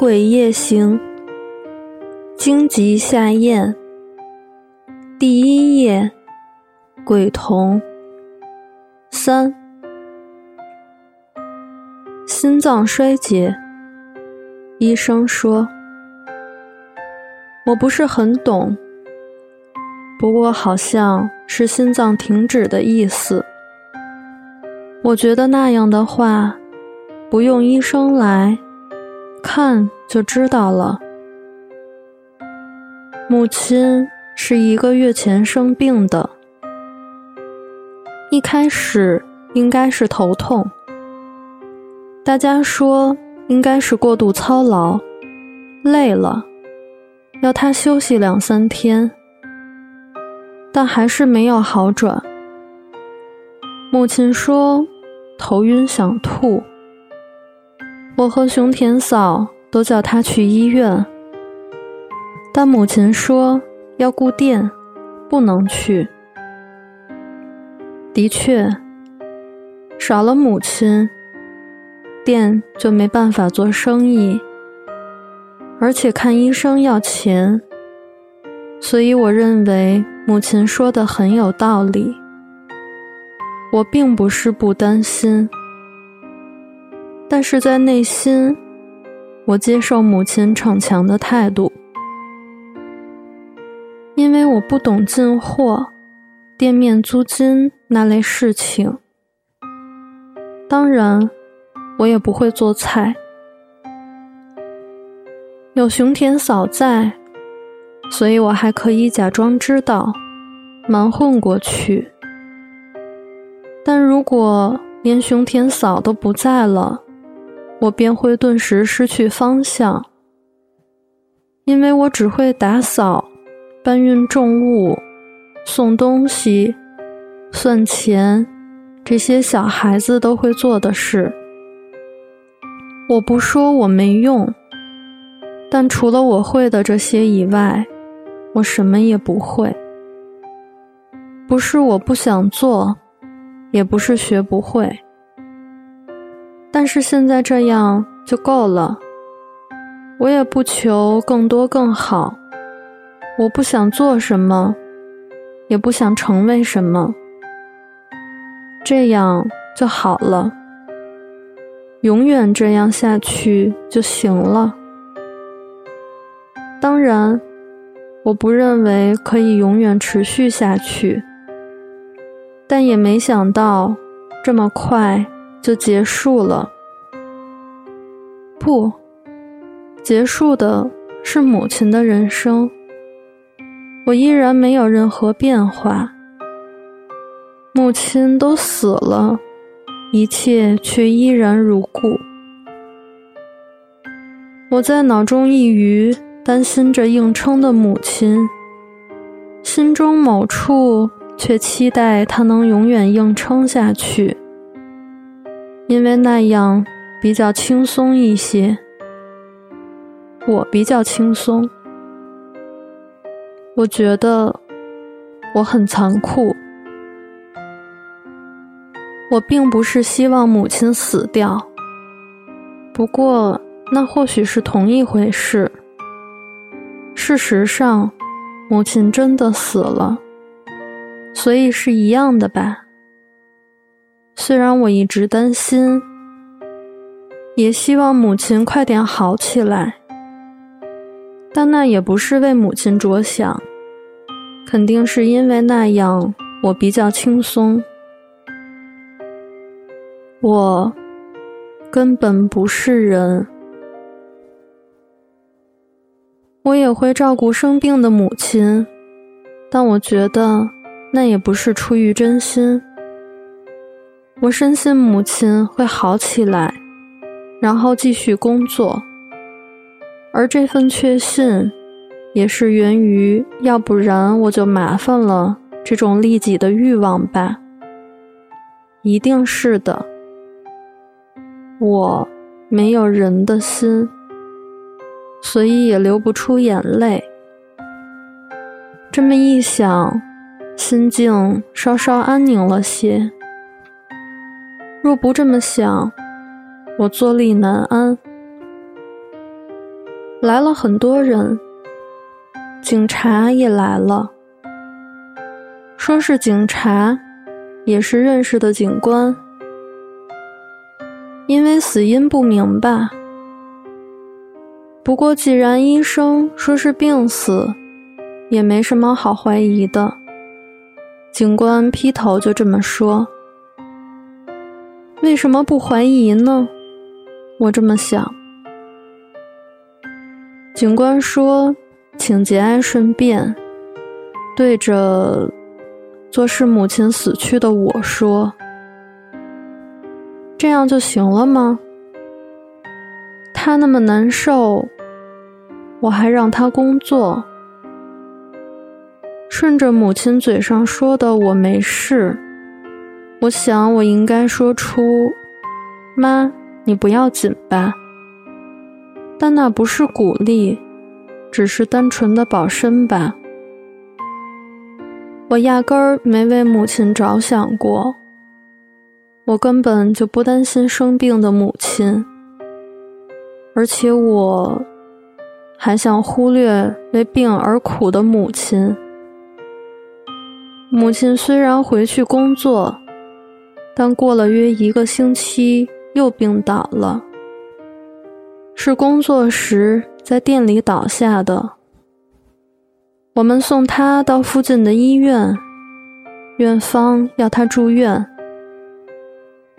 鬼夜行，荆棘下咽。第一页，鬼童。三，心脏衰竭。医生说：“我不是很懂，不过好像是心脏停止的意思。我觉得那样的话，不用医生来看就知道了。母亲是一个月前生病的，一开始应该是头痛，大家说。”应该是过度操劳，累了，要他休息两三天，但还是没有好转。母亲说头晕想吐，我和熊田嫂都叫他去医院，但母亲说要顾店，不能去。的确，少了母亲。店就没办法做生意，而且看医生要钱，所以我认为母亲说的很有道理。我并不是不担心，但是在内心，我接受母亲逞强的态度，因为我不懂进货、店面租金那类事情。当然。我也不会做菜，有熊田嫂在，所以我还可以假装知道，蛮混过去。但如果连熊田嫂都不在了，我便会顿时失去方向，因为我只会打扫、搬运重物、送东西、算钱，这些小孩子都会做的事。我不说我没用，但除了我会的这些以外，我什么也不会。不是我不想做，也不是学不会，但是现在这样就够了。我也不求更多更好，我不想做什么，也不想成为什么，这样就好了。永远这样下去就行了。当然，我不认为可以永远持续下去，但也没想到这么快就结束了。不，结束的是母亲的人生，我依然没有任何变化。母亲都死了。一切却依然如故。我在脑中一隅担心着硬撑的母亲，心中某处却期待她能永远硬撑下去，因为那样比较轻松一些。我比较轻松，我觉得我很残酷。我并不是希望母亲死掉，不过那或许是同一回事。事实上，母亲真的死了，所以是一样的吧。虽然我一直担心，也希望母亲快点好起来，但那也不是为母亲着想，肯定是因为那样我比较轻松。我根本不是人，我也会照顾生病的母亲，但我觉得那也不是出于真心。我深信母亲会好起来，然后继续工作，而这份确信也是源于“要不然我就麻烦了”这种利己的欲望吧。一定是的。我没有人的心，所以也流不出眼泪。这么一想，心境稍稍安宁了些。若不这么想，我坐立难安。来了很多人，警察也来了。说是警察，也是认识的警官，因为死因不明白。不过既然医生说是病死，也没什么好怀疑的。警官劈头就这么说。为什么不怀疑呢？我这么想。警官说：“请节哀顺变。”对着做是母亲死去的我说：“这样就行了吗？他那么难受，我还让他工作。顺着母亲嘴上说的，我没事。”我想，我应该说出：“妈，你不要紧吧。”但那不是鼓励，只是单纯的保身吧。我压根儿没为母亲着想过，我根本就不担心生病的母亲，而且我还想忽略为病而苦的母亲。母亲虽然回去工作。但过了约一个星期，又病倒了。是工作时在店里倒下的。我们送他到附近的医院，院方要他住院。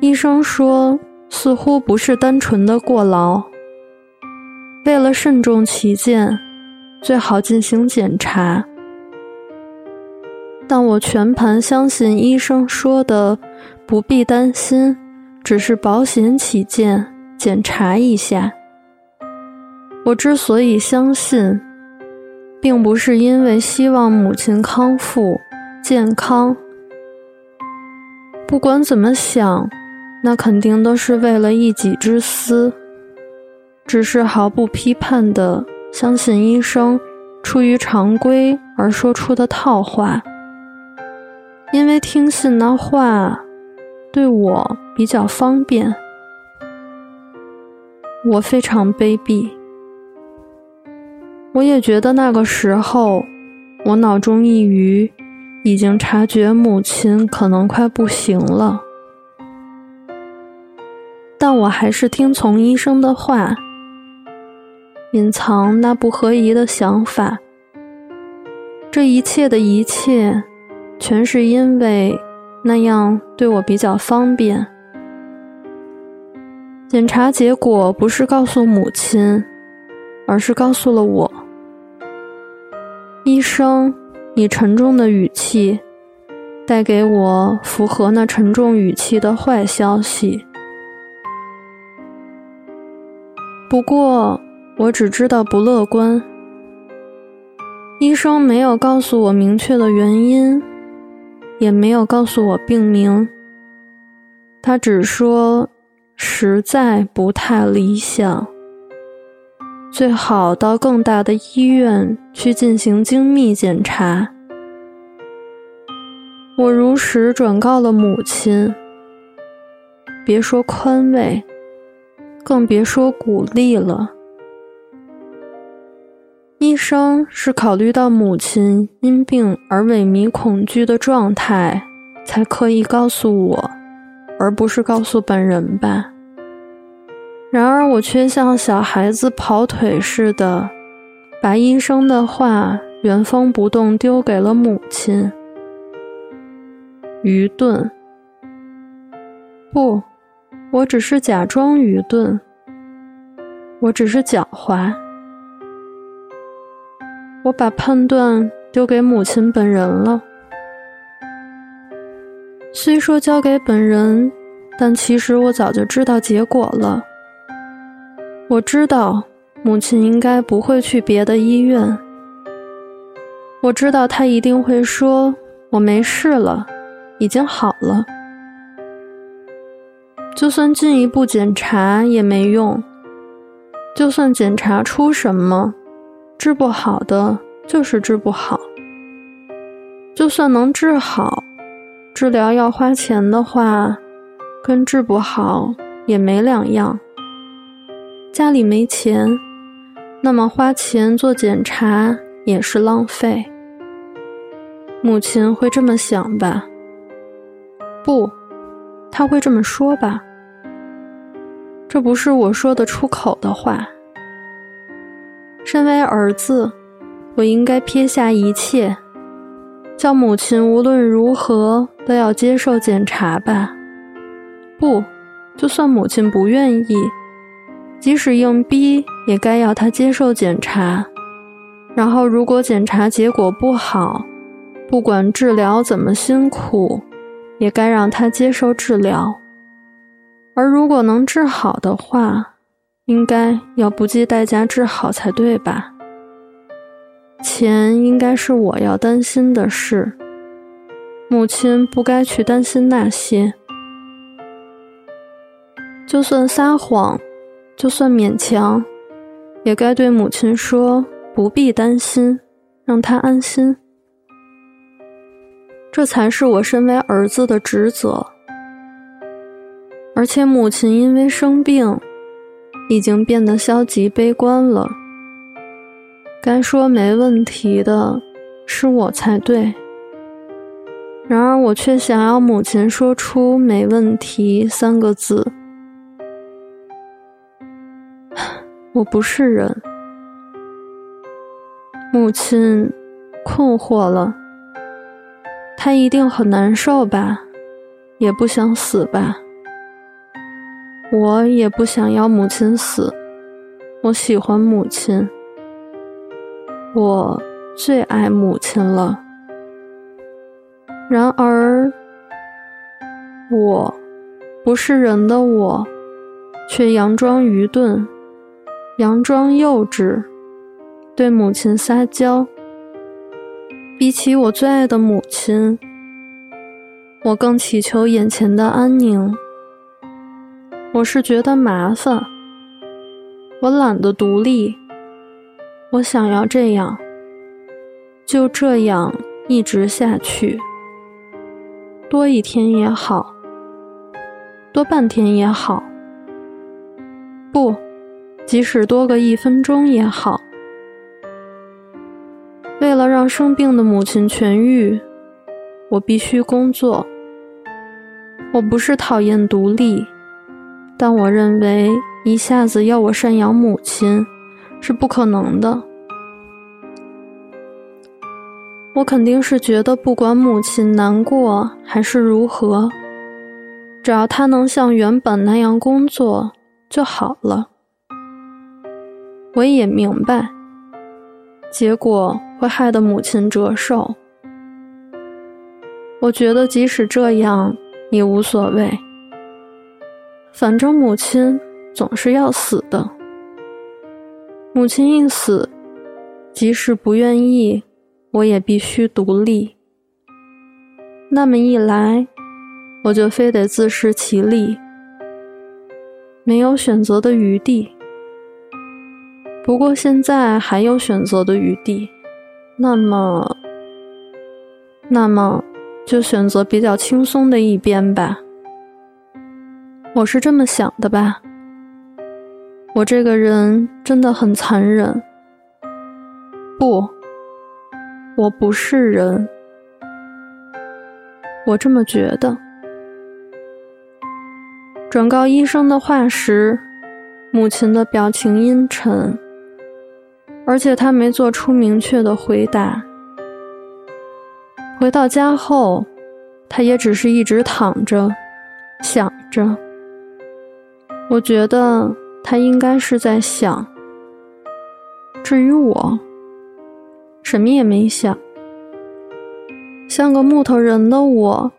医生说，似乎不是单纯的过劳。为了慎重起见，最好进行检查。但我全盘相信医生说的。不必担心，只是保险起见，检查一下。我之所以相信，并不是因为希望母亲康复健康。不管怎么想，那肯定都是为了一己之私。只是毫不批判的相信医生出于常规而说出的套话，因为听信那话。对我比较方便，我非常卑鄙。我也觉得那个时候，我脑中一余，已经察觉母亲可能快不行了，但我还是听从医生的话，隐藏那不合宜的想法。这一切的一切，全是因为。那样对我比较方便。检查结果不是告诉母亲，而是告诉了我。医生以沉重的语气带给我符合那沉重语气的坏消息。不过我只知道不乐观。医生没有告诉我明确的原因。也没有告诉我病名，他只说实在不太理想，最好到更大的医院去进行精密检查。我如实转告了母亲，别说宽慰，更别说鼓励了。医生是考虑到母亲因病而萎靡恐惧的状态，才刻意告诉我，而不是告诉本人吧。然而我却像小孩子跑腿似的，把医生的话原封不动丢给了母亲。愚钝？不，我只是假装愚钝，我只是狡猾。我把判断丢给母亲本人了。虽说交给本人，但其实我早就知道结果了。我知道母亲应该不会去别的医院。我知道她一定会说：“我没事了，已经好了。”就算进一步检查也没用。就算检查出什么。治不好的就是治不好，就算能治好，治疗要花钱的话，跟治不好也没两样。家里没钱，那么花钱做检查也是浪费。母亲会这么想吧？不，他会这么说吧？这不是我说得出口的话。身为儿子，我应该撇下一切，叫母亲无论如何都要接受检查吧？不，就算母亲不愿意，即使硬逼，也该要她接受检查。然后，如果检查结果不好，不管治疗怎么辛苦，也该让他接受治疗。而如果能治好的话，应该要不计代价治好才对吧？钱应该是我要担心的事，母亲不该去担心那些。就算撒谎，就算勉强，也该对母亲说不必担心，让她安心。这才是我身为儿子的职责，而且母亲因为生病，已经变得消极悲观了。该说没问题的是我才对，然而我却想要母亲说出“没问题”三个字。我不是人，母亲困惑了。他一定很难受吧，也不想死吧。我也不想要母亲死，我喜欢母亲，我最爱母亲了。然而，我不是人的我，却佯装愚钝，佯装幼稚，对母亲撒娇。比起我最爱的母亲，我更祈求眼前的安宁。我是觉得麻烦，我懒得独立，我想要这样，就这样一直下去，多一天也好，多半天也好，不，即使多个一分钟也好。为了让生病的母亲痊愈，我必须工作。我不是讨厌独立，但我认为一下子要我赡养母亲是不可能的。我肯定是觉得，不管母亲难过还是如何，只要她能像原本那样工作就好了。我也明白。结果会害得母亲折寿。我觉得即使这样也无所谓，反正母亲总是要死的。母亲一死，即使不愿意，我也必须独立。那么一来，我就非得自食其力，没有选择的余地。不过现在还有选择的余地，那么，那么就选择比较轻松的一边吧。我是这么想的吧。我这个人真的很残忍。不，我不是人。我这么觉得。转告医生的话时，母亲的表情阴沉。而且他没做出明确的回答。回到家后，他也只是一直躺着，想着。我觉得他应该是在想。至于我，什么也没想。像个木头人的我，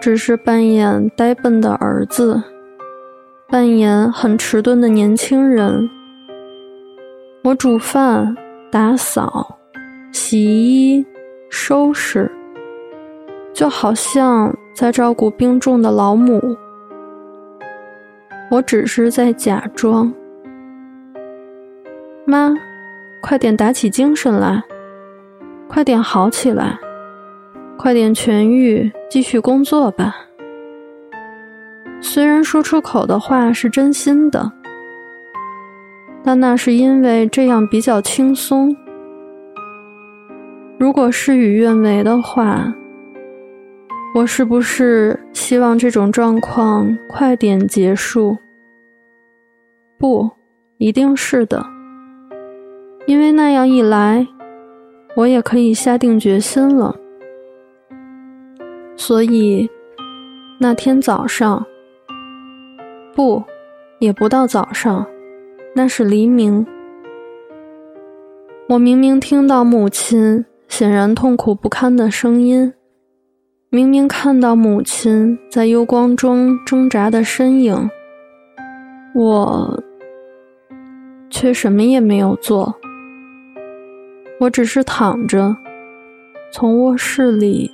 只是扮演呆笨的儿子，扮演很迟钝的年轻人。我煮饭、打扫、洗衣、收拾，就好像在照顾病重的老母。我只是在假装。妈，快点打起精神来，快点好起来，快点痊愈，继续工作吧。虽然说出口的话是真心的。但那是因为这样比较轻松。如果事与愿违的话，我是不是希望这种状况快点结束？不，一定是的，因为那样一来，我也可以下定决心了。所以那天早上，不，也不到早上，那是黎明。我明明听到母亲显然痛苦不堪的声音，明明看到母亲在幽光中挣扎的身影，我。却什么也没有做，我只是躺着，从卧室里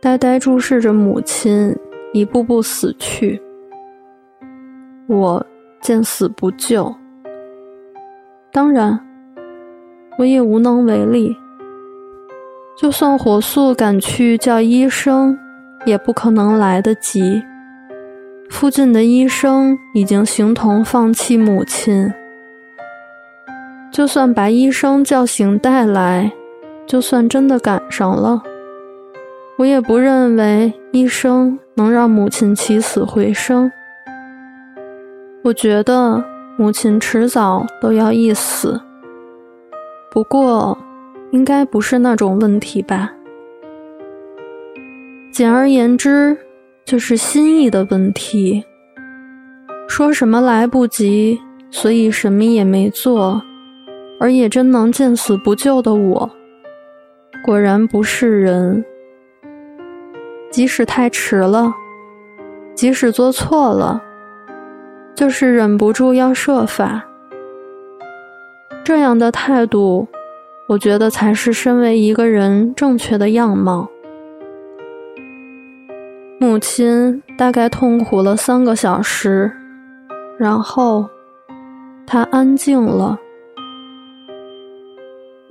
呆呆注视着母亲一步步死去。我见死不救，当然，我也无能为力。就算火速赶去叫医生，也不可能来得及。附近的医生已经形同放弃母亲。就算把医生叫醒带来，就算真的赶上了，我也不认为医生能让母亲起死回生。我觉得母亲迟早都要一死，不过应该不是那种问题吧。简而言之。就是心意的问题。说什么来不及，所以什么也没做，而也真能见死不救的我，果然不是人。即使太迟了，即使做错了，就是忍不住要设法。这样的态度，我觉得才是身为一个人正确的样貌。母亲大概痛苦了三个小时，然后她安静了。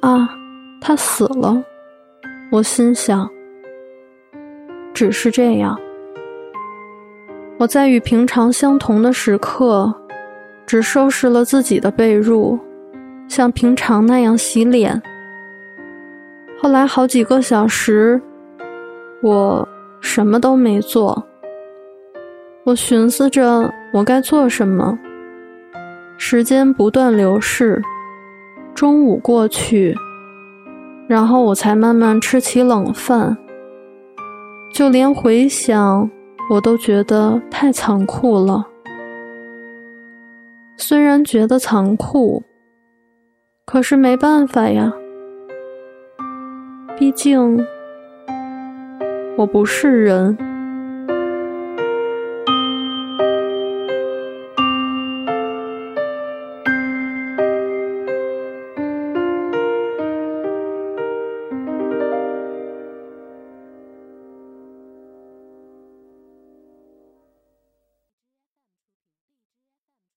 啊，她死了，我心想。只是这样。我在与平常相同的时刻，只收拾了自己的被褥，像平常那样洗脸。后来好几个小时，我。什么都没做，我寻思着我该做什么。时间不断流逝，中午过去，然后我才慢慢吃起冷饭。就连回想，我都觉得太残酷了。虽然觉得残酷，可是没办法呀，毕竟。我不是人。